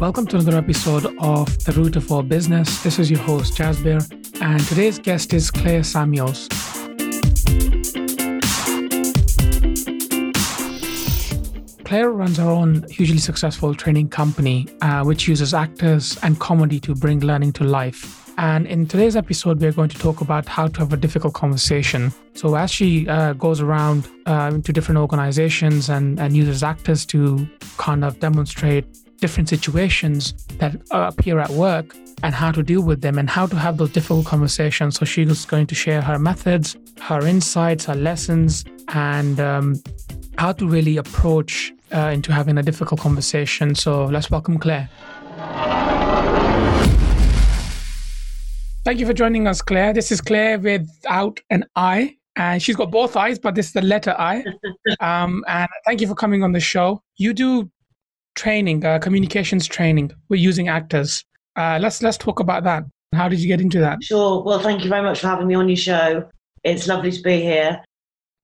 Welcome to another episode of The Root of All Business. This is your host, Jasbir, and today's guest is Clare Samuels. Clare runs her own hugely successful training company, uh, which uses actors and comedy to bring learning to life. And in today's episode, we're going to talk about how to have a difficult conversation. So, as she uh, goes around uh, to different organizations and, and uses actors to kind of demonstrate different situations that appear at work and how to deal with them and how to have those difficult conversations. So, she's going to share her methods, her insights, her lessons, and um, how to really approach uh, into having a difficult conversation. So let's welcome Clare. Thank you for joining us, Clare. This is Clare without an I, and she's got both eyes, but this is the letter I. Um, and thank you for coming on the show. You do training, uh, communications training. We're using actors. Uh, let's let's talk about that. How did you get into that? Sure. Well, thank you very much for having me on your show. It's lovely to be here.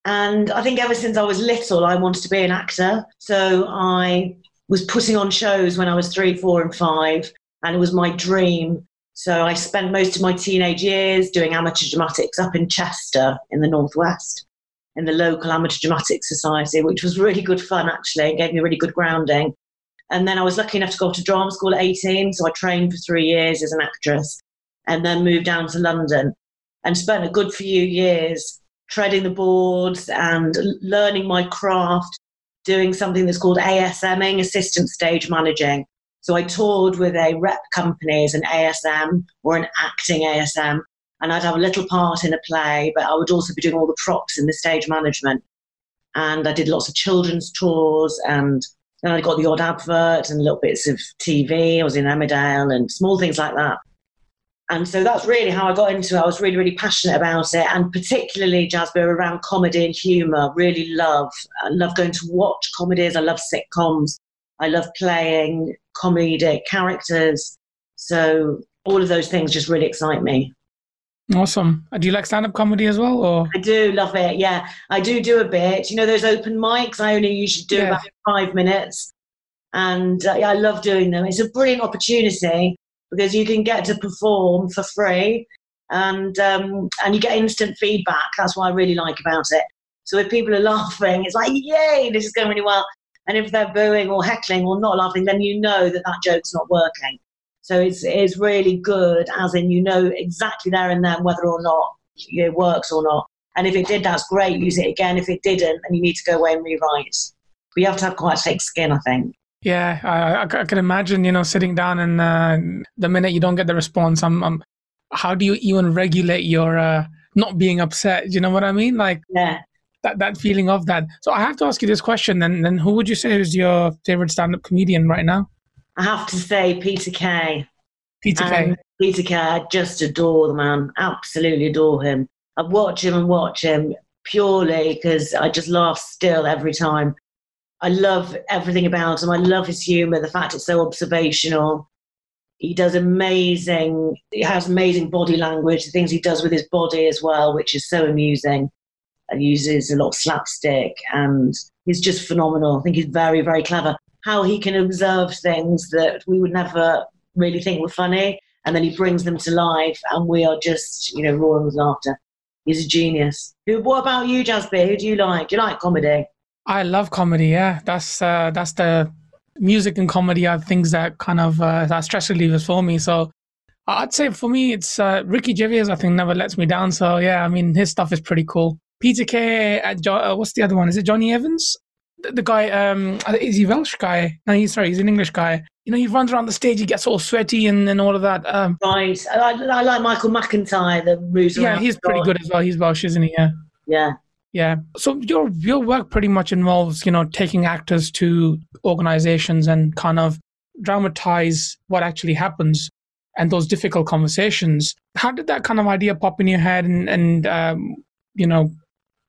And I think ever since I was little, I wanted to be an actor. So I was putting on shows when I was three, four, and five, and it was my dream. So I spent most of my teenage years doing amateur dramatics up in Chester in the Northwest, in the local amateur dramatic society, which was really good fun actually, and gave me really good grounding. And then I was lucky enough to go to drama school at 18, so I trained for three years as an actress, and then moved down to London and spent a good few years treading the boards and learning my craft, doing something that's called ASMing, assistant stage managing. So I toured with a rep company as an ASM or an acting ASM, and I'd have a little part in a play, but I would also be doing all the props in the stage management. And I did lots of children's tours, and then I got the odd advert and little bits of TV. I was in Emmerdale and small things like that. And so that's really how I got into it. I was really, really passionate about it, and particularly Jasbir around comedy and humour. Really love, I love going to watch comedies. I love sitcoms. I love playing comedic characters. So all of those things just really excite me. Awesome. Uh, do you like stand-up comedy as well, or I do love it. Yeah, I do do a bit. You know, those open mics. I only usually do yeah. about five minutes, and uh, yeah, I love doing them. It's a brilliant opportunity because you can get to perform for free and um, and you get instant feedback. That's what I really like about it. So if people are laughing, it's like, yay, this is going really well. And if they're booing or heckling or not laughing, then you know that that joke's not working. So it's, it's really good, as in you know exactly there and then whether or not it works or not. And if it did, that's great. Use it again. If it didn't, then you need to go away and rewrite. But you have to have quite thick skin, I think. Yeah, I, I, can imagine, you know, sitting down and uh, the minute you don't get the response, I'm, I'm how do you even regulate your uh, not being upset? You know what I mean? Like, yeah. That, that feeling of that. So I have to ask you this question then. Then who would you say is your favorite stand-up comedian right now? I have to say Peter Kay. Peter Kay. Peter Kay, I just adore the man. Absolutely adore him. I watch him and watch him purely because I just laugh still every time. I love everything about him. I love his humor, the fact it's so observational. He does amazing, he has amazing body language, the things he does with his body as well, which is so amusing. And uses a lot of slapstick and he's just phenomenal. I think he's very, very clever. How he can observe things that we would never really think were funny and then he brings them to life and we are just, you know, roaring with laughter. He's a genius. Who, what about you, Jasbir? Who do you like? Do you like comedy? I love comedy. Yeah, that's uh, that's the music and comedy are things that kind of uh, are stress relievers for me. So I'd say for me, it's uh, Ricky Gervais. I think never lets me down. So yeah, I mean his stuff is pretty cool. Peter Kay. Uh, jo- uh, what's the other one? Is it Johnny Evans? The, the guy. Um, is he Welsh guy? No, he's sorry. He's an English guy. You know, he runs around the stage. He gets all sweaty and, and all of that. Um, right. I, I like Michael McIntyre. The moves Yeah, he's pretty good as well. He's Welsh, isn't he? Yeah. Yeah. Yeah. So your your work pretty much involves, you know, taking actors to organizations and kind of dramatize what actually happens and those difficult conversations. How did that kind of idea pop in your head and and um, you know,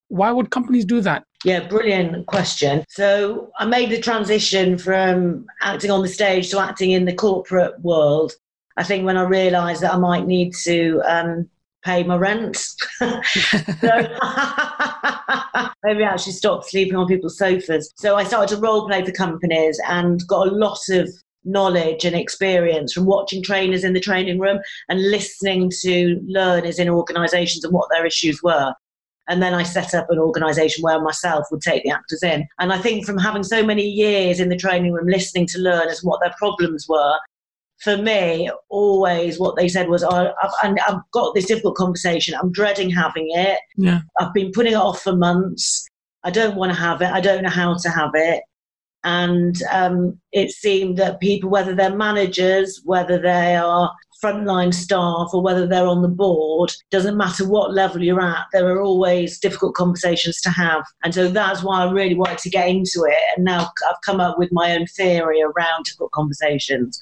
why would companies do that? Yeah, brilliant question. So I made the transition from acting on the stage to acting in the corporate world. I think when I realised that I might need to um, pay my rent. so maybe actually stopped sleeping on people's sofas. So I started to role play for companies and got a lot of knowledge and experience from watching trainers in the training room and listening to learners in organisations and what their issues were. And then I set up an organisation where myself would take the actors in. And I think from having so many years in the training room, listening to learners and what their problems were, for me, always what they said was, oh, I've, I've got this difficult conversation. I'm dreading having it. Yeah. I've been putting it off for months. I don't want to have it. I don't know how to have it. And um, it seemed that people, whether they're managers, whether they are frontline staff, or whether they're on the board, doesn't matter what level you're at, there are always difficult conversations to have. And so that's why I really wanted to get into it. And now I've come up with my own theory around difficult conversations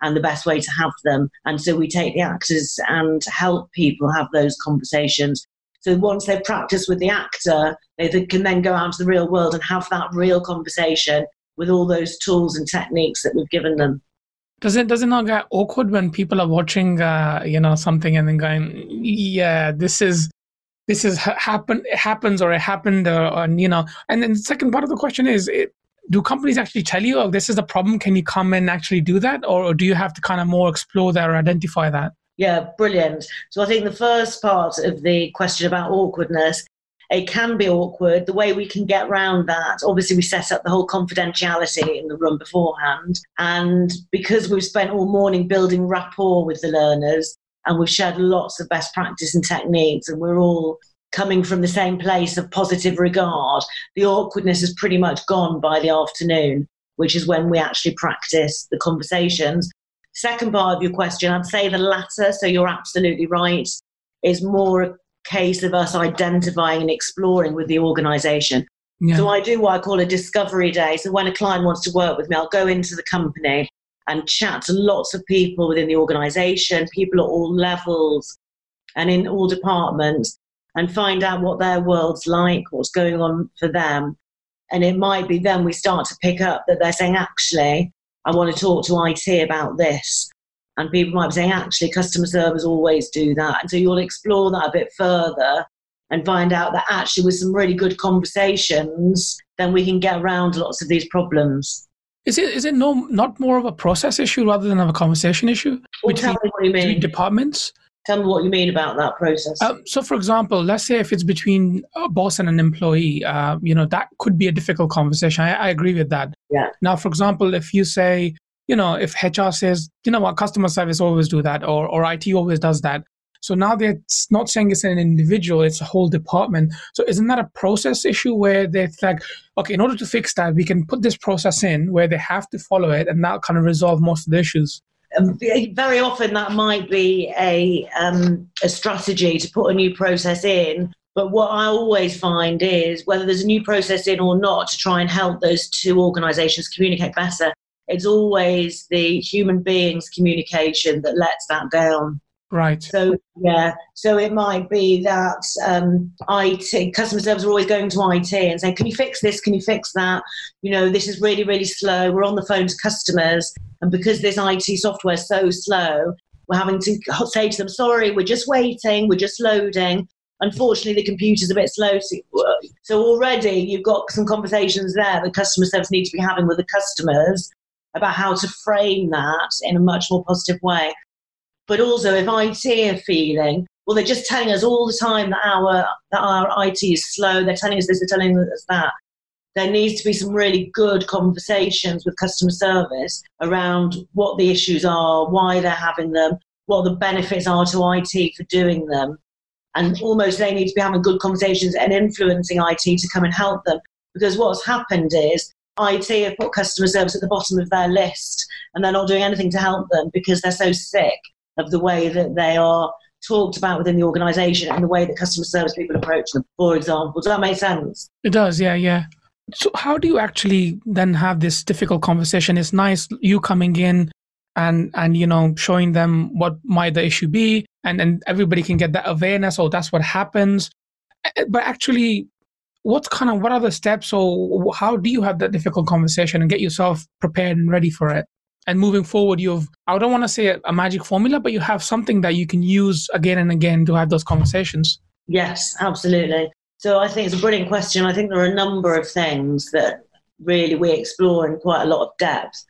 and the best way to have them. And so we take the actors and help people have those conversations. So once they've practiced with the actor, they can then go out to the real world and have that real conversation with all those tools and techniques that we've given them. Does it does it not get awkward when people are watching, uh, you know, something and then going, yeah, this is this is happen it happens or it happened, or, uh, and you know, and then the second part of the question is, it, do companies actually tell you, oh, this is a problem? Can you come and actually do that, or, or do you have to kind of more explore that or identify that? Yeah, brilliant. So I think the first part of the question about awkwardness it can be awkward. The way we can get around that, obviously, we set up the whole confidentiality in the room beforehand. And because we've spent all morning building rapport with the learners and we've shared lots of best practice and techniques, and we're all coming from the same place of positive regard, the awkwardness is pretty much gone by the afternoon, which is when we actually practice the conversations. Second part of your question, I'd say the latter, so you're absolutely right, is more case of us identifying and exploring with the organization. Yeah. So I do what I call a discovery day. So when a client wants to work with me, I'll go into the company and chat to lots of people within the organization, people at all levels and in all departments, and find out what their world's like, what's going on for them. And it might be then we start to pick up that they're saying, actually, I want to talk to IT about this. And people might be saying, actually, customer service always do that. And so you'll explore that a bit further and find out that actually, with some really good conversations, then we can get around lots of these problems. Is it is it no not more of a process issue rather than of a conversation issue well, between, between departments? Tell me what you mean about that process. Um, so, for example, let's say if it's between a boss and an employee, uh, you know that could be a difficult conversation. I, I, agree with that. Yeah. Now, for example, if you say, you know, if HR says, you know what, customer service always do that, or or IT always does that. So now they're not saying it's an individual; it's a whole department. So isn't that a process issue where they're like, okay, in order to fix that, we can put this process in where they have to follow it, and that kind of resolve most of the issues. Um, very often that might be a um, a strategy to put a new process in but what I always find is whether there's a new process in or not to try and help those two organisations communicate better, it's always the human beings communication that lets that down. Right. So yeah, so it might be that um, IT customer service are always going to IT and saying, "Can you fix this? Can you fix that? You know, this is really really slow. We're on the phone to customers, and because this IT software is so slow, we're having to say to them, "Sorry, we're just waiting. We're just loading." Unfortunately, the computer's a bit slow. So already you've got some conversations there that customer service need to be having with the customers about how to frame that in a much more positive way. But also, if IT are feeling, well, they're just telling us all the time that our that our IT is slow. They're telling us this. They're telling us that. There needs to be some really good conversations with customer service around what the issues are, why they're having them, what the benefits are to IT for doing them, and almost they need to be having good conversations and influencing IT to come and help them. Because what's happened is IT have put customer service at the bottom of their list and they're not doing anything to help them because they're so sick of the way that they are talked about within the organization and the way that customer service people approach them, for example. Does that make sense? It does, yeah, yeah. So, how do you actually then have this difficult conversation? It's nice you coming in and and you know showing them what might the issue be, and and everybody can get that awareness. Oh, that's what happens. Eh, but actually, what kind of what are the steps or how do you have that difficult conversation and get yourself prepared and ready for it? And moving forward you've i don't want to say a magic formula but you have something that you can use again and again to have those conversations. Yes absolutely. So i think it's a brilliant question. I think there are a number of things that really we explore in quite a lot of depth.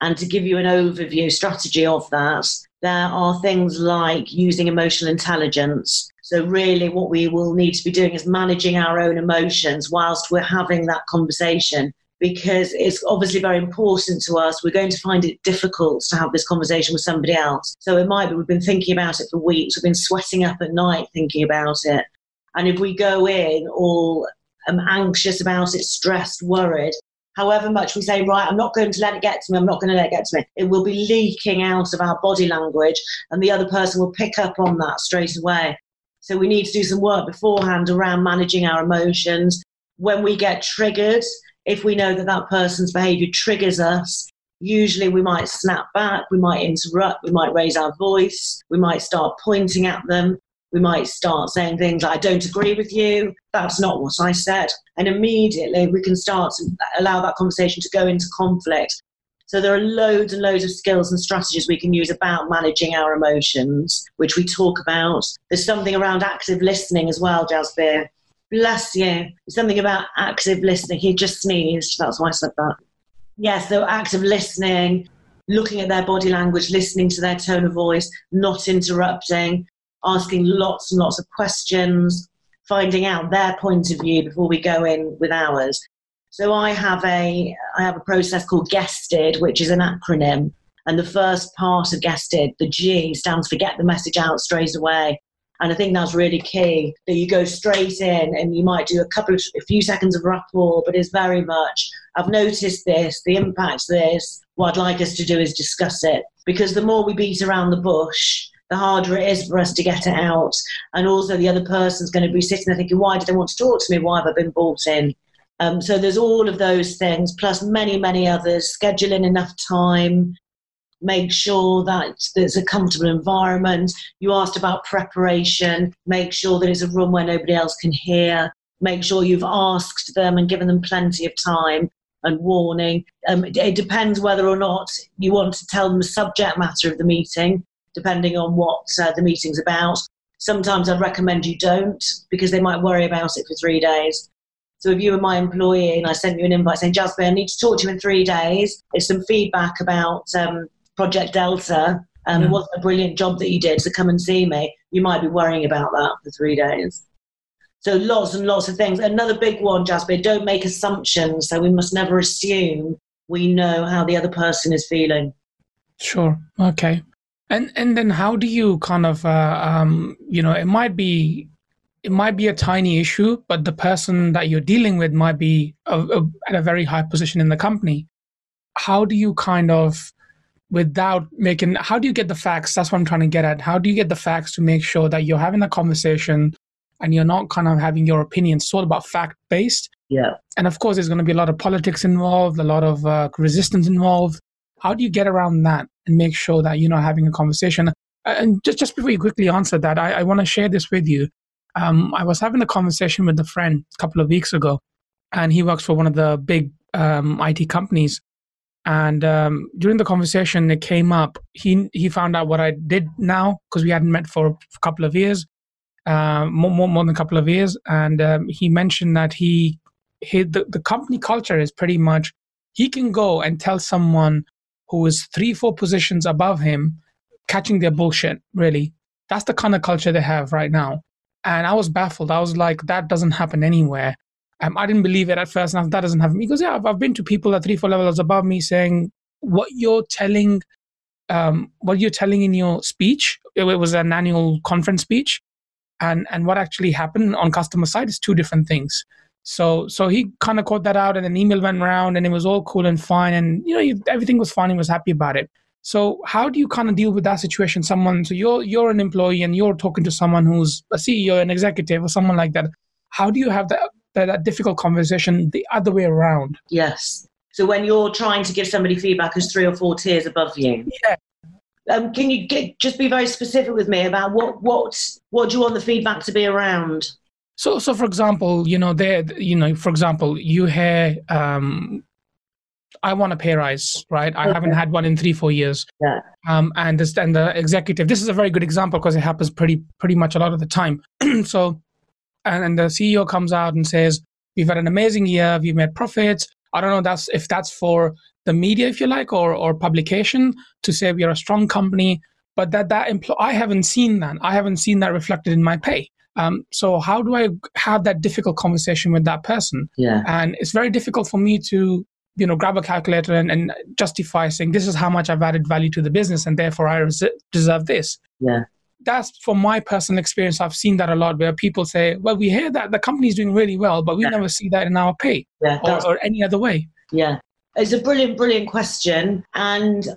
And to give you an overview strategy of that, there are things like using emotional intelligence. So, really, what we will need to be doing is managing our own emotions whilst we're having that conversation because it's obviously very important to us. We're going to find it difficult to have this conversation with somebody else. So, it might be we've been thinking about it for weeks, we've been sweating up at night thinking about it. And if we go in all um, anxious about it, stressed, worried, however much we say, right, I'm not going to let it get to me, I'm not going to let it get to me, it will be leaking out of our body language and the other person will pick up on that straight away. So we need to do some work beforehand around managing our emotions. When we get triggered, if we know that that person's behavior triggers us, usually we might snap back, we might interrupt, we might raise our voice, we might start pointing at them we might start saying things like, I don't agree with you, that's not what I said. And immediately we can start to allow that conversation to go into conflict. So there are loads and loads of skills and strategies we can use about managing our emotions, which we talk about. There's something around active listening as well, Jasbir. Bless you. Something about active listening. He just sneezed. That's why I said that. Yes, yeah, so active listening, looking at their body language, listening to their tone of voice, not interrupting, asking lots and lots of questions, finding out their point of view before we go in with ours. So I have a I have a process called GESTED, which is an acronym. And the first part of GESTED, the G, stands for get the message out straight away. And I think that's really key that you go straight in and you might do a couple of a few seconds of rapport, but it's very much I've noticed this, the impact this. What I'd like us to do is discuss it. Because the more we beat around the bush, the harder it is for us to get it out. And also, the other person's going to be sitting there thinking, why do they want to talk to me? Why have I been brought in? Um, so there's all of those things, plus many, many others. Scheduling enough time, make sure that there's a comfortable environment. You asked about preparation, make sure it's a room where nobody else can hear. Make sure you've asked them and given them plenty of time and warning. Um, it, it depends whether or not you want to tell them the subject matter of the meeting depending on what uh, the meeting's about. Sometimes I'd recommend you don't because they might worry about it for three days. So if you were my employee and I sent you an invite saying, Jasbir, I need to talk to you in three days, it's some feedback about um, Project Delta. Um, It was a brilliant job that you did, so come and see me. You might be worrying about that for three days. So lots and lots of things. Another big one, Jasbir, don't make assumptions. So we must never assume we know how the other person is feeling. Sure. Okay. And and then how do you kind of uh, um, you know it might be it might be a tiny issue, but the person that you're dealing with might be a, a, at a very high position in the company. How do you kind of without making how do you get the facts that's what i'm trying to get at how do you get the facts to make sure that you're having a conversation and you're not kind of having your opinion sort about fact based yeah and of course there's going to be a lot of politics involved a lot of uh, resistance involved how do you get around that and make sure that you're not having a conversation? And just, just before you quickly answer that, I, I want to share this with you. Um, I was having a conversation with a friend a couple of weeks ago, and he works for one of the big um, IT companies. And um, during the conversation, it came up. He he found out what I did now because we hadn't met for a couple of years, uh, more, more more than a couple of years. And um, he mentioned that he, he the, the company culture is pretty much he can go and tell someone who is three, four positions above him, catching their bullshit, really. That's the kind of culture they have right now. And I was baffled. I was like, that doesn't happen anywhere. Um, I didn't believe it at first. And that doesn't happen. Because, yeah, I've, I've been to people at three, four levels above me saying, what you're telling, um, what you're telling in your speech, it, it was an annual conference speech. And, and what actually happened on customer side is two different things. So so he kind of caught that out, and an email went around, and it was all cool and fine, and you know everything was fine. He was happy about it. So how do you kind of deal with that situation? Someone so you're you're an employee and you're talking to someone who's a CEO, an executive, or someone like that. How do you have that that, that difficult conversation the other way around? Yes. So when you're trying to give somebody feedback who's three or four tiers above you. Yeah. Um, can you get, just be very specific with me about what what what do you want the feedback to be around? So, so for example, you know, there, you know, for example, you hear, um, I want a pay rise, right? I okay. haven't had one in three, four years. Yeah. Um, and this, and the executive, this is a very good example because it happens pretty, pretty much a lot of the time. so, and, and the CEO comes out and says, "We've had an amazing year. We've made profits. I don't know that's if that's for the media, if you like, or or publication to say we are a strong company, but that that empl- I haven't seen that. I haven't seen that reflected in my pay. Um, so how do I have that difficult conversation with that person? Yeah. And it's very difficult for me to you know grab a calculator and, and justify saying this is how much I've added value to the business and therefore I res- deserve this. Yeah. That's from my personal experience. I've seen that a lot where people say, "Well, we hear that the company's doing really well, but we Yeah. never see that in our pay Yeah. or, or any other way." Yeah, it's a brilliant, brilliant question. And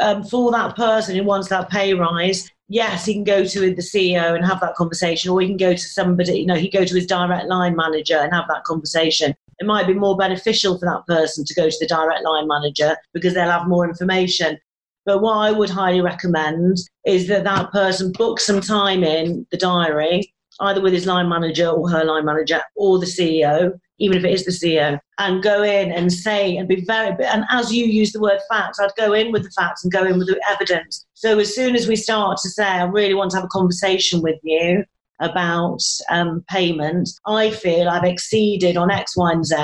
um, for that person who wants that pay rise, yes, he can go to the CEO and have that conversation, or he can go to somebody, you know, he go to his direct line manager and have that conversation. It might be more beneficial for that person to go to the direct line manager because they'll have more information. But what I would highly recommend is that that person book some time in the diary, either with his line manager or her line manager or the CEO, even if it is the CEO, and go in and say and be very. And as you use the word facts, I'd go in with the facts and go in with the evidence. So as soon as we start to say, I really want to have a conversation with you about um, payment, I feel I've exceeded on X, Y, and Z.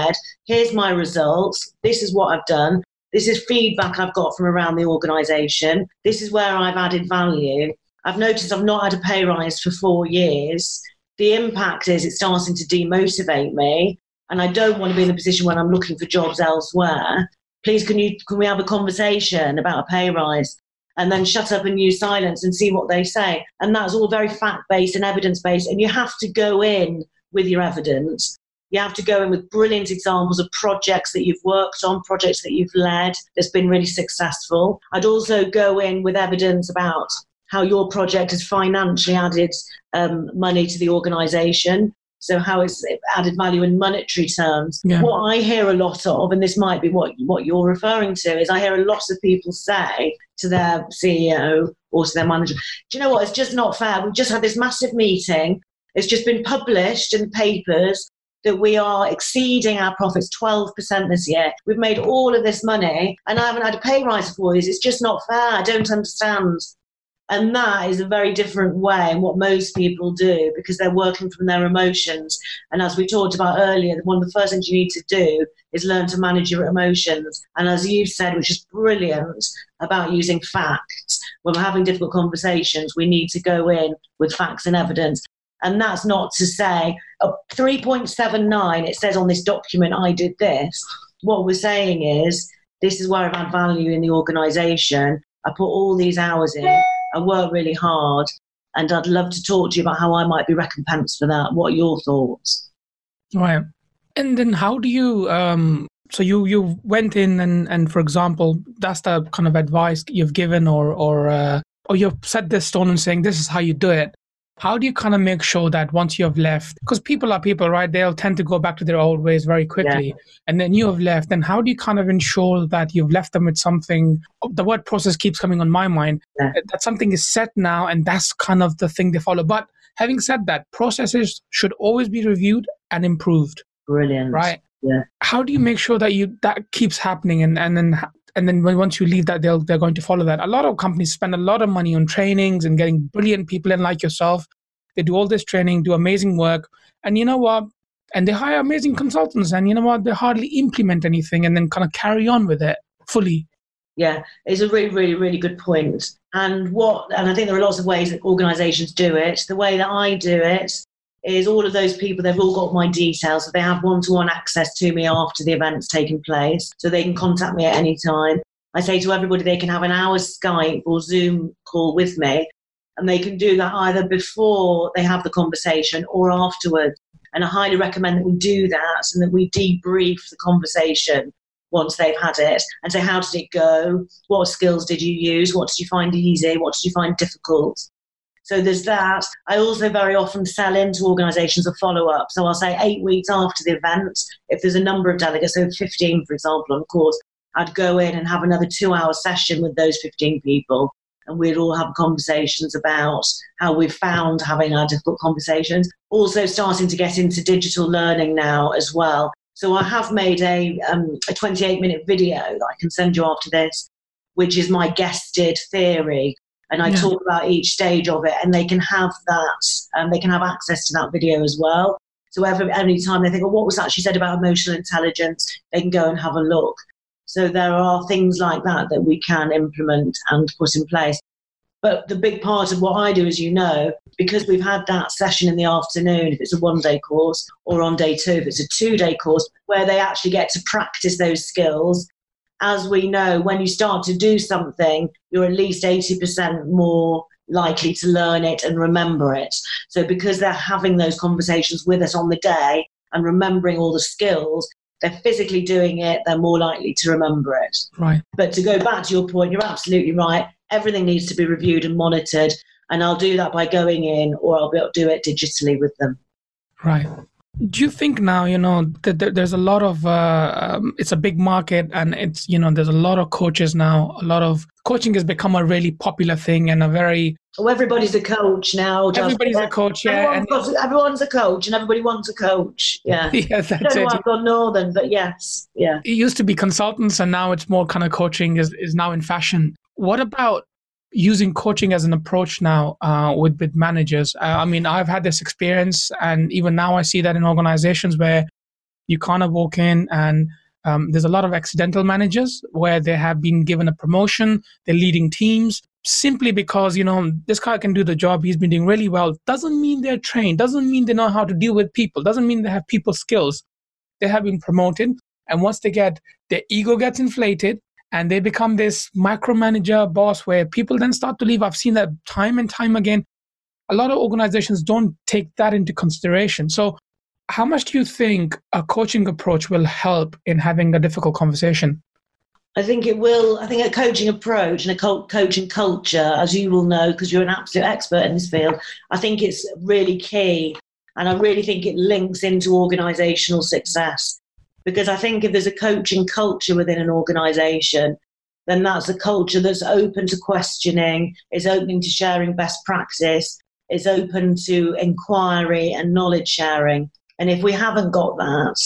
Here's my results. This is what I've done. This is feedback I've got from around the organisation. This is where I've added value. I've noticed I've not had a pay rise for four years. The impact is it's starting to demotivate me, and I don't want to be in a position when I'm looking for jobs elsewhere. Please, can you can we have a conversation about a pay rise? And then shut up and use silence and see what they say. And that's all very fact based and evidence based. And you have to go in with your evidence. You have to go in with brilliant examples of projects that you've worked on, projects that you've led that's been really successful. I'd also go in with evidence about how your project has financially added um, money to the organisation. So how it's added value in monetary terms. Yeah. What I hear a lot of, and this might be what what you're referring to, is I hear a lot of people say to their CEO or to their manager, "Do you know what? It's just not fair. We've just had this massive meeting. It's just been published in the papers." That we are exceeding our profits 12% this year. We've made all of this money and I haven't had a pay rise for years. It's just not fair. I don't understand. And that is a very different way in what most people do because they're working from their emotions. And as we talked about earlier, one of the first things you need to do is learn to manage your emotions. And as you've said, which is brilliant about using facts, when we're having difficult conversations, we need to go in with facts and evidence. And that's not to say uh, 3.79, it says on this document, I did this. What we're saying is, this is where I've had value in the organisation. I put all these hours in. I work really hard, and I'd love to talk to you about how I might be recompensed for that. What are your thoughts? Right. And then how do you um so you you went in and and for example that's the kind of advice you've given or or uh, or you've set this stone and saying this is how you do it how do you kind of make sure that once you have left because people are people right? They'll tend to go back to their old ways very quickly. And then you have left and how do you kind of ensure that you've left them with something? Oh, the word process keeps coming on my mind. Yeah. that something is set now and that's kind of the thing they follow. But having said that processes should always be reviewed and improved. Brilliant. right? Yeah. how do you make sure that you that keeps happening and and then and then once you leave that they'll they're going to follow that. A lot of companies spend a lot of money on trainings and getting brilliant people in like yourself. They do all this training do amazing work and you know what? And they hire amazing consultants and you know what? They hardly implement anything and then kind of carry on with it fully. Yeah, it's a really, really, really good point. And what, and I think there are lots of ways that organisations do it. The way that I do it is all of those people, they've all got my details. So they have one to one access to me after the event's taken place. So they can contact me at any time. I say to everybody they can have an hour's Skype or Zoom call with me. And they can do that either before they have the conversation or afterwards. And I highly recommend that we do that and that we debrief the conversation once they've had it and say, how did it go? What skills did you use? What did you find easy? What did you find difficult? So there's that. I also very often sell into organisations a follow up. So I'll say eight weeks after the event, if there's a number of delegates, so 15, for example, on course, I'd go in and have another two hour session with those 15 people. And we'd all have conversations about how we've found having our difficult conversations. Also, starting to get into digital learning now as well. So I have made a, um, a 28 minute video that I can send you after this, which is my GESTED theory. And I Yeah. talk about each stage of it, and they can have that, um, they can have access to that video as well. So every any time they think, well, what was that she said about emotional intelligence, they can go and have a look. So there are things like that that we can implement and put in place. But the big part of what I do, as you know, because we've had that session in the afternoon, if it's a one day course, or on day two, if it's a two day course, where they actually get to practice those skills. As we know, when you start to do something, you're at least 80% more likely to learn it and remember it. So, because they're having those conversations with us on the day and remembering all the skills, they're physically doing it, they're more likely to remember it. Right. But to go back to your point, you're absolutely right. Everything needs to be reviewed and monitored. And I'll do that by going in or I'll be able to do it digitally with them. Right. Do you think now, you know, that there's a lot of, uh, um, it's a big market and it's, you know, there's a lot of coaches now, a lot of coaching has become a really popular thing and a very. Oh, everybody's a coach now. Everybody's a coach, yeah. Everyone's, got, everyone's, a coach and everybody wants a coach. Yeah. yeah, that's I don't know it. I've gone northern, but yes, yeah. It used to be consultants and now it's more kind of coaching is, is now in fashion. What about using coaching as an approach now uh, with with managers. Uh, I mean, I've had this experience, and even now I see that in organizations where you kind of walk in and um, there's a lot of accidental managers where they have been given a promotion, they're leading teams simply because you know this guy can do the job he's been doing really well doesn't mean they're trained doesn't mean they know how to deal with people doesn't mean they have people skills they have been promoted and once they get their ego gets inflated and they become this micromanager boss where people then start to leave. I've seen that time and time again. A lot of organizations don't take that into consideration. So, how much do you think a coaching approach will help in having a difficult conversation? I think it will. I think a coaching approach and a coaching culture, as you will know, because you're an absolute expert in this field, I think it's really key. And I really think it links into organizational success because I think if there's a coaching culture within an organization, then that's a culture that's open to questioning, is open to sharing best practice, is open to inquiry and knowledge sharing. And if we haven't got that,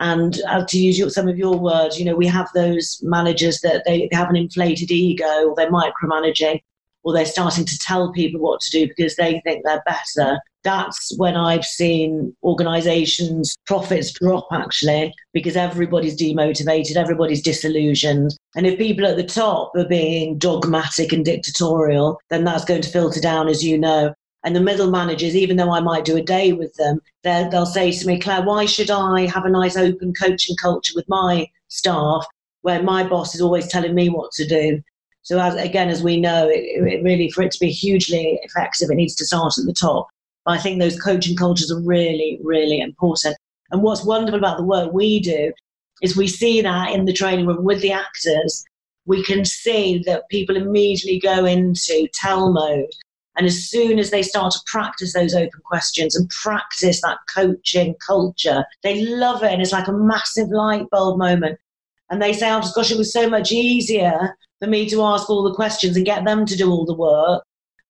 and uh, to use some of your words, you know, we have those managers that they, they have an inflated ego or they're micromanaging or they're starting to tell people what to do because they think they're better. That's when I've seen organizations' profits drop actually because everybody's demotivated, everybody's disillusioned. And if people at the top are being dogmatic and dictatorial, then that's going to filter down, as you know. And the middle managers, even though I might do a day with them, they'll say to me, Clare, why should I have a nice open coaching culture with my staff where my boss is always telling me what to do? So as, again, as we know, it, it really for it to be hugely effective, it needs to start at the top. I think those coaching cultures are really, really important. And what's wonderful about the work we do is we see that in the training room with the actors. We can see that people immediately go into tell mode. And as soon as they start to practice those open questions and practice that coaching culture, they love it. And it's like a massive light bulb moment. And they say, oh, gosh, it was so much easier for me to ask all the questions and get them to do all the work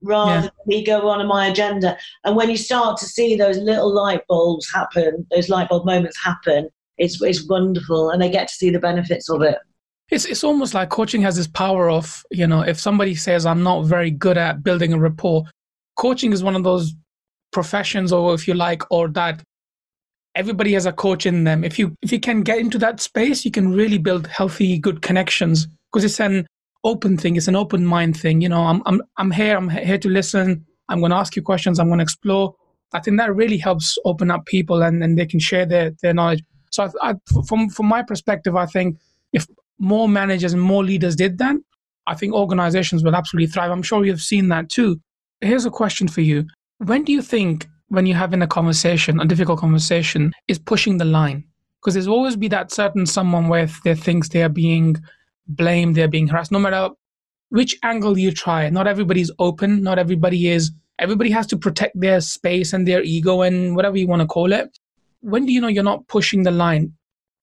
rather yeah. than me go on my agenda. And when you start to see those little light bulbs happen, those light bulb moments happen, it's, it's wonderful and they get to see the benefits of it. It's, it's almost like coaching has this power of, you know, if somebody says, I'm not very good at building a rapport, coaching is one of those professions, or if you like, or that everybody has a coach in them. If you if you can get into that space, you can really build healthy, good connections because it's an open thing. It's an open mind thing. You know, I'm I'm I'm here. I'm here to listen. I'm going to ask you questions. I'm going to explore. I think that really helps open up people and, and they can share their, their knowledge. So I, I, from from my perspective, I think if more managers and more leaders did that, I think organizations will absolutely thrive. I'm sure you've seen that too. Here's a question for you. When do you think when you're having a conversation, a difficult conversation, is pushing the line? Because there's always be that certain someone where they thinks they are being blamed, they're being harassed, no matter which angle you try. Not everybody's open, not everybody is. Everybody has to protect their space and their ego and whatever you want to call it. When do you know you're not pushing the line?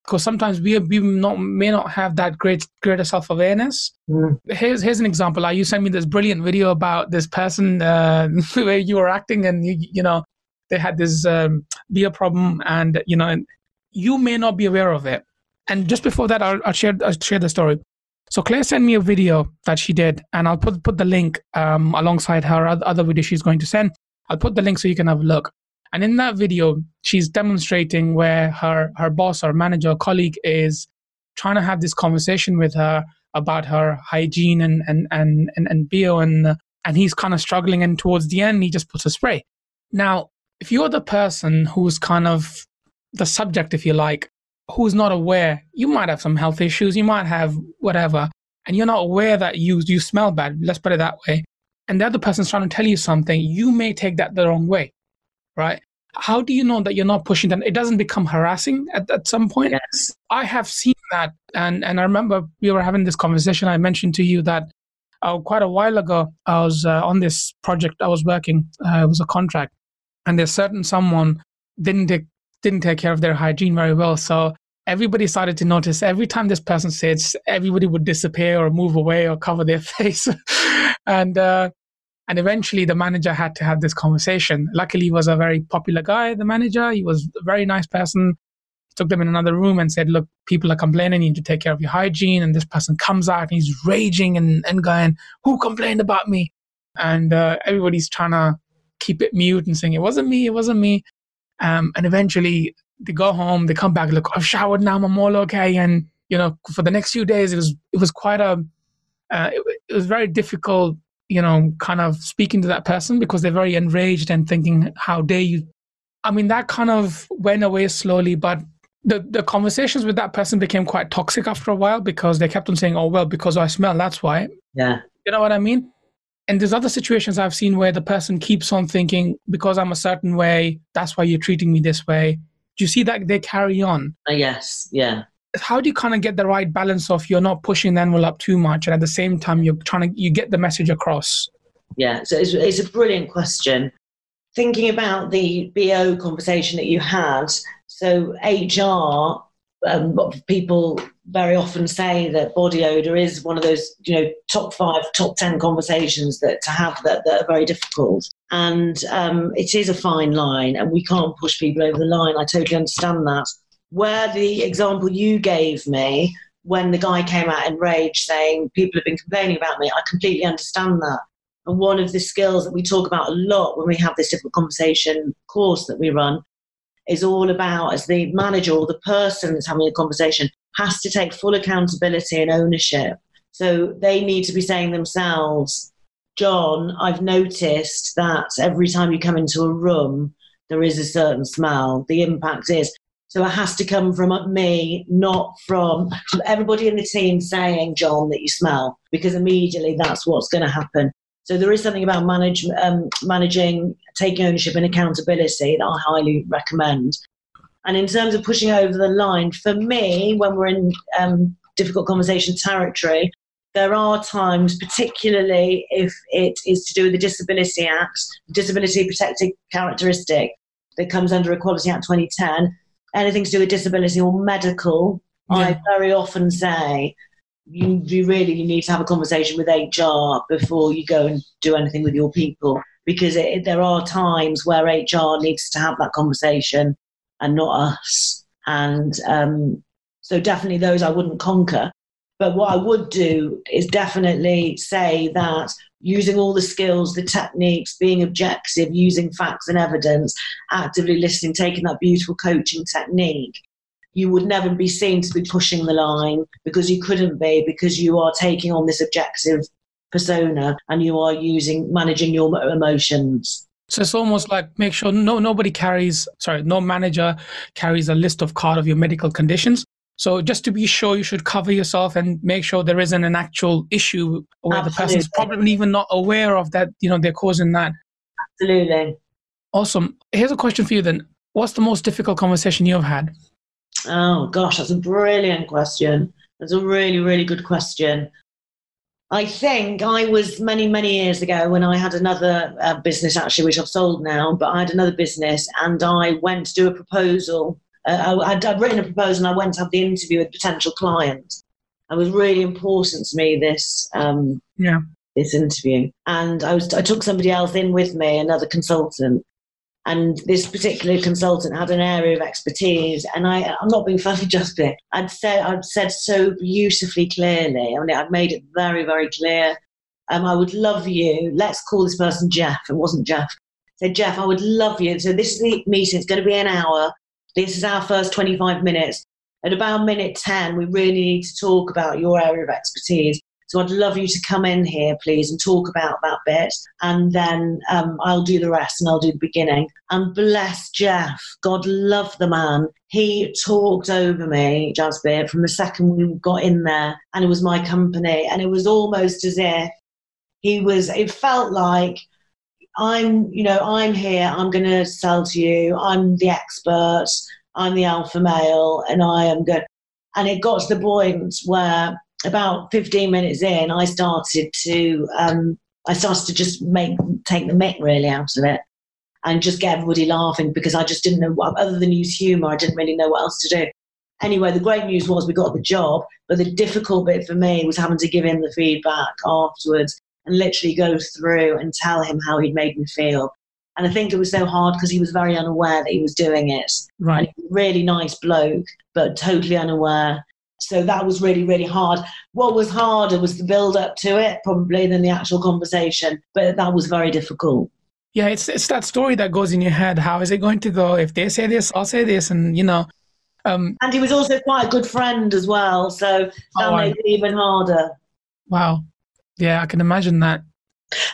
Because sometimes we, we not, may not have that great greater self awareness. Mm. Here's here's an example. Like you sent me this brilliant video about this person uh, where you were acting and you, you know they had this um, beer problem and you know you may not be aware of it. And just before that, I'll, I'll share I'll share the story. So Clare sent me a video that she did, and I'll put put the link um, alongside her other video she's going to send. I'll put the link so you can have a look. And in that video, she's demonstrating where her her boss or manager or colleague is trying to have this conversation with her about her hygiene and and and and, and bio and and he's kind of struggling and towards the end he just puts a spray. Now, if you're the person who's kind of the subject, if you like, who's not aware, you might have some health issues, you might have whatever, and you're not aware that you you smell bad. Let's put it that way. And the other person's trying to tell you something, you may take that the wrong way, right? How do you know that you're not pushing them? It doesn't become harassing at, at some point. Yes. I have seen that, and and I remember we were having this conversation. I mentioned to you that uh, quite a while ago, I was uh, on this project I was working. Uh, it was a contract, and there's certain someone didn't take, didn't take care of their hygiene very well. So everybody started to notice every time this person sits, everybody would disappear or move away or cover their face, and uh, and eventually the manager had to have this conversation. Luckily, he was a very popular guy. The manager, he was a very nice person took them in another room and said, Look, people are complaining, you need to take care of your hygiene. And this person comes out and he's raging and, and going, Who complained about me? And uh, everybody's trying to keep it mute and saying, It wasn't me, it wasn't me. Um, and eventually they go home, they come back, look, I've showered now, I'm all okay. And, you know, for the next few days, it was, it was quite a, uh, it, it was very difficult, you know, kind of speaking to that person because they're very enraged and thinking, How dare you I mean, that kind of went away slowly, but the the conversations with that person became quite toxic after a while because they kept on saying, "Oh well, because I smell, that's why." Yeah. You know what I mean? And there's other situations I've seen where the person keeps on thinking, "Because I'm a certain way, that's why you're treating me this way." Do you see that they carry on? Uh, yes. Yeah. How do you kind of get the right balance of you're not pushing the envelope too much, and at the same time you're trying to you get the message across? Yeah. So it's, it's a brilliant question. Thinking about the BO conversation that you had, so HR, um, people very often say that body odor is one of those, you know, top five, top ten conversations that to have that, that are very difficult. And um, it is a fine line, and we can't push people over the line. I totally understand that. Where the example you gave me, when the guy came out in rage saying people have been complaining about me, I completely understand that. And one of the skills that we talk about a lot when we have this difficult conversation course that we run is all about as the manager or the person that's having a conversation has to take full accountability and ownership. So they need to be saying themselves, John, I've noticed that every time you come into a room, there is a certain smell. The impact is. So it has to come from me, not from everybody in the team saying, John, that you smell, because immediately that's what's going to happen. So there is something about manage, um, managing, taking ownership and accountability that I highly recommend. And in terms of pushing over the line, for me, when we're in um, difficult conversation territory, there are times, particularly if it is to do with the Disability Act, Disability Protected Characteristic that comes under Equality Act 2010, anything to do with disability or medical, yeah. I very often say you, you really you need to have a conversation with HR before you go and do anything with your people because it, there are times where HR needs to have that conversation and not us. And um, so definitely those I wouldn't conquer. But what I would do is definitely say that using all the skills, the techniques, being objective, using facts and evidence, actively listening, taking that beautiful coaching technique, you would never be seen to be pushing the line because you couldn't be because you are taking on this objective persona and you are using managing your emotions. So it's almost like make sure no nobody carries sorry no manager carries a list of card of your medical conditions. So just to be sure, you should cover yourself and make sure there isn't an actual issue where Absolutely. the person's probably even not aware of that. You know they're causing that. Absolutely. Awesome. Here's a question for you then. What's the most difficult conversation you've had? Oh gosh, that's a brilliant question. That's a really, really good question. I think I was many, many years ago when I had another uh, business actually, which I've sold now, but I had another business and I went to do a proposal. Uh, I, I'd, I'd, written a proposal and I went to have the interview with a potential client. It was really important to me, this, um, yeah. this interview. And I, was, I took somebody else in with me, another consultant, and this particular consultant had an area of expertise and I, I'm not being funny just there. I'd said I'd said so beautifully clearly. I mean I'd made it very, very clear. Um, I would love you. Let's call this person Jeff. It wasn't Jeff. said, Jeff, I would love you. So this is the meeting. It's going to be an hour. This is our first 25 minutes. At about minute 10, we really need to talk about your area of expertise. So I'd love you to come in here, please, and talk about that bit. And then um, I'll do the rest and I'll do the beginning. And bless Jeff. God love the man. He talked over me, Jasbir, from the second we got in there. And it was my company. And it was almost as if he was, it felt like I'm, you know, I'm here, I'm going to sell to you, I'm the expert, I'm the alpha male, and I am good. And it got to the point where about 15 minutes in, I started to, um, I started to just make, take the mick really out of it and just get everybody laughing because I just didn't know what, other than use humour, I didn't really know what else to do. Anyway, the great news was we got the job, but the difficult bit for me was having to give him the feedback afterwards and literally go through and tell him how he'd made me feel. And I think it was so hard because he was very unaware that he was doing it. Right. really nice bloke, but totally unaware. So that was really, really hard. What was harder was the build up to it, probably, than the actual conversation. But that was very difficult. Yeah, it's it's that story that goes in your head. How is it going to go? If they say this, I'll say this, and you know. Um, and he was also quite a good friend as well, so that oh, made it even harder. Wow. Yeah, I can imagine that.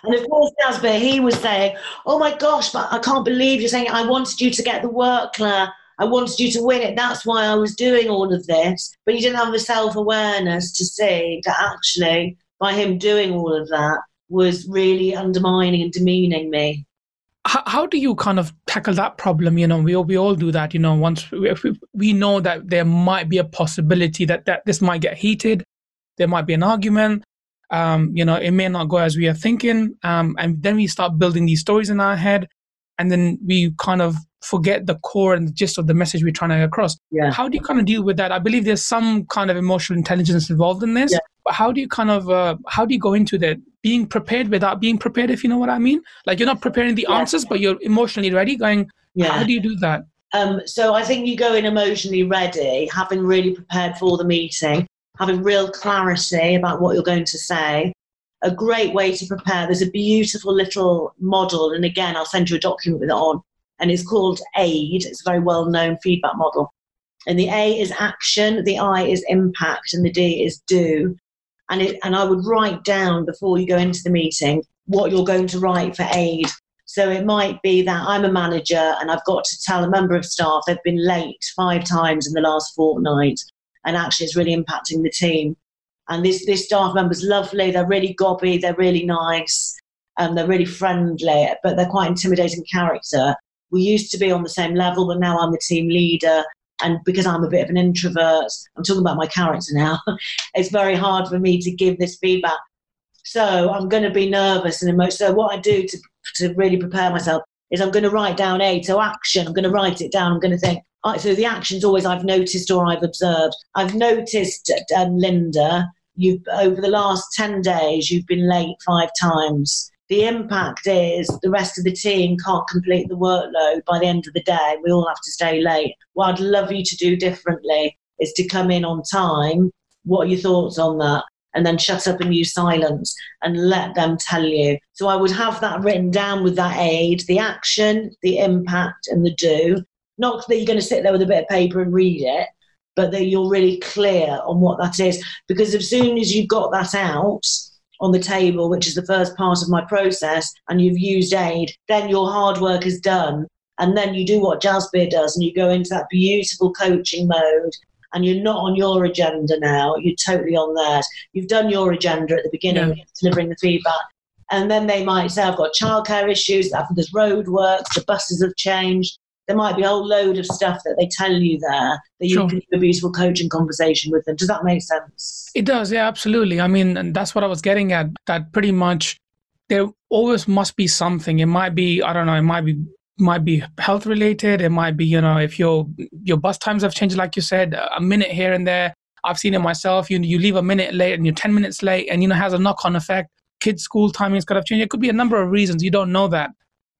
And of course, Jasbir, he was saying, "Oh my gosh, but I can't believe you're saying I wanted you to get the work, Clare. I wanted you to win it. That's why I was doing all of this." But you didn't have the self awareness to see that actually, by him doing all of that, was really undermining and demeaning me. How, how do you kind of tackle that problem? You know, we all, we all do that. You know, once we, we know that there might be a possibility that that this might get heated, there might be an argument um, you know, it may not go as we are thinking. Um, and then we start building these stories in our head. And then we kind of forget the core and the gist of the message we're trying to get across. Yeah. How do you kind of deal with that? I believe there's some kind of emotional intelligence involved in this. Yeah. But how do you kind of, uh, how do you go into that? Being prepared without being prepared, if you know what I mean? Like you're not preparing the yeah. answers, but you're emotionally ready going, yeah. how do you do that? Um, so I think you go in emotionally ready, having really prepared for the meeting having real clarity about what you're going to say. A great way to prepare. There's a beautiful little model, and again, I'll send you a document with it on, and it's called AID. It's a very well known feedback model. And the A is action, the I is impact, and the D is do. And, it, and I would write down before you go into the meeting what you're going to write for aid. So it might be that I'm a manager and I've got to tell a member of staff they've been late five times in the last fortnight and actually it's really impacting the team. And this this staff member's lovely. They're really gobby. They're really nice. and they're really friendly, but they're quite intimidating character. We used to be on the same level, but now I'm the team leader. And because I'm a bit of an introvert, I'm talking about my character now. it's very hard for me to give this feedback. So I'm going to be nervous and emotional. So what I do to to really prepare myself is I'm going to write down A. So action. I'm going to write it down. I'm going to think, so the action's always I've noticed or I've observed. I've noticed, um, Linda, you've over the last 10 days, you've been late five times. The impact is the rest of the team can't complete the workload by the end of the day. We all have to stay late. What I'd love you to do differently is to come in on time. What are your thoughts on that? And then shut up and use silence and let them tell you. So I would have that written down with that aid the action, the impact, and the do. Not that you're going to sit there with a bit of paper and read it, but that you're really clear on what that is. Because as soon as you've got that out on the table, which is the first part of my process, and you've used aid, then your hard work is done. And then you do what Jasbir does, and you go into that beautiful coaching mode. And you're not on your agenda now, you're totally on theirs. You've done your agenda at the beginning, yeah. delivering the feedback. And then they might say, I've got childcare issues, there's road works, the buses have changed, there might be a whole load of stuff that they tell you there that you sure. can have a beautiful coaching conversation with them. Does that make sense? It does, yeah, absolutely. I mean, and that's what I was getting at. That pretty much there always must be something. It might be, I don't know, it might be might be health related. It might be, you know, if your your bus times have changed, like you said, a minute here and there. I've seen it myself. You you leave a minute late and you're ten minutes late, and you know has a knock on effect. Kids' school timings could have changed. It could be a number of reasons. You don't know that.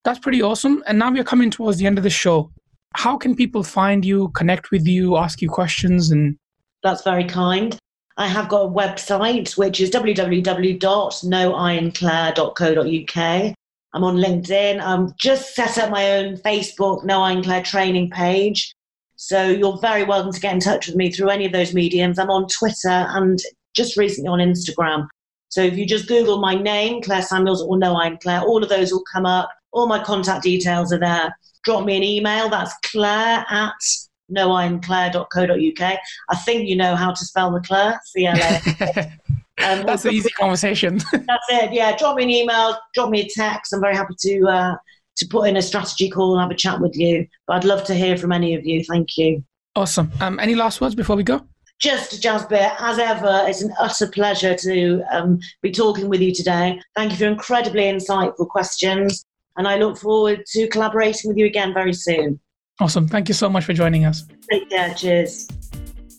That's pretty awesome. And now we're coming towards the end of the show. How can people find you, connect with you, ask you questions and That's very kind. I have got a website which is www.noironclair.co.uk. I'm on LinkedIn. I'm just set up my own Facebook No Ironclad training page. So you're very welcome to get in touch with me through any of those mediums. I'm on Twitter and just recently on Instagram. So if you just Google my name, Clare Samuels, or No all of those will come up. All my contact details are there. Drop me an email. That's claire at noironclad.co.uk. I think you know how to spell the Clare, C-L-A. Um, that's an easy conversation. that's it. Yeah, drop me an email, drop me a text. I'm very happy to uh, to put in a strategy call and have a chat with you. But I'd love to hear from any of you. Thank you. Awesome. Um, any last words before we go? Just Jasbir, as ever, it's an utter pleasure to um, be talking with you today. Thank you for incredibly insightful questions, and I look forward to collaborating with you again very soon. Awesome. Thank you so much for joining us. Take care. Cheers.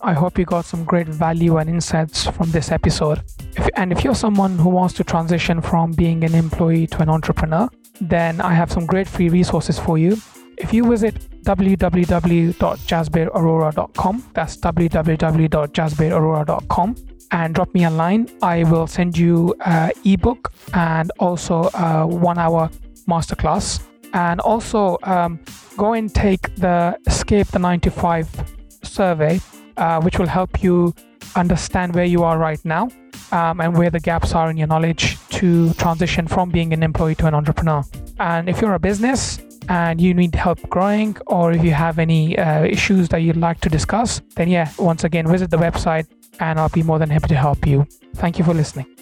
I hope you got some great value and insights from this episode. If, and if you're someone who wants to transition from being an employee to an entrepreneur, then I have some great free resources for you. If you visit www.jasbirarora.com, that's www.jasbirarora.com, and drop me a line, I will send you an ebook and also a one hour masterclass. And also um, go and take the Escape the 95 survey uh, which will help you understand where you are right now um, and where the gaps are in your knowledge to transition from being an employee to an entrepreneur. And if you're a business and you need help growing, or if you have any uh, issues that you'd like to discuss, then yeah, once again, visit the website and I'll be more than happy to help you. Thank you for listening.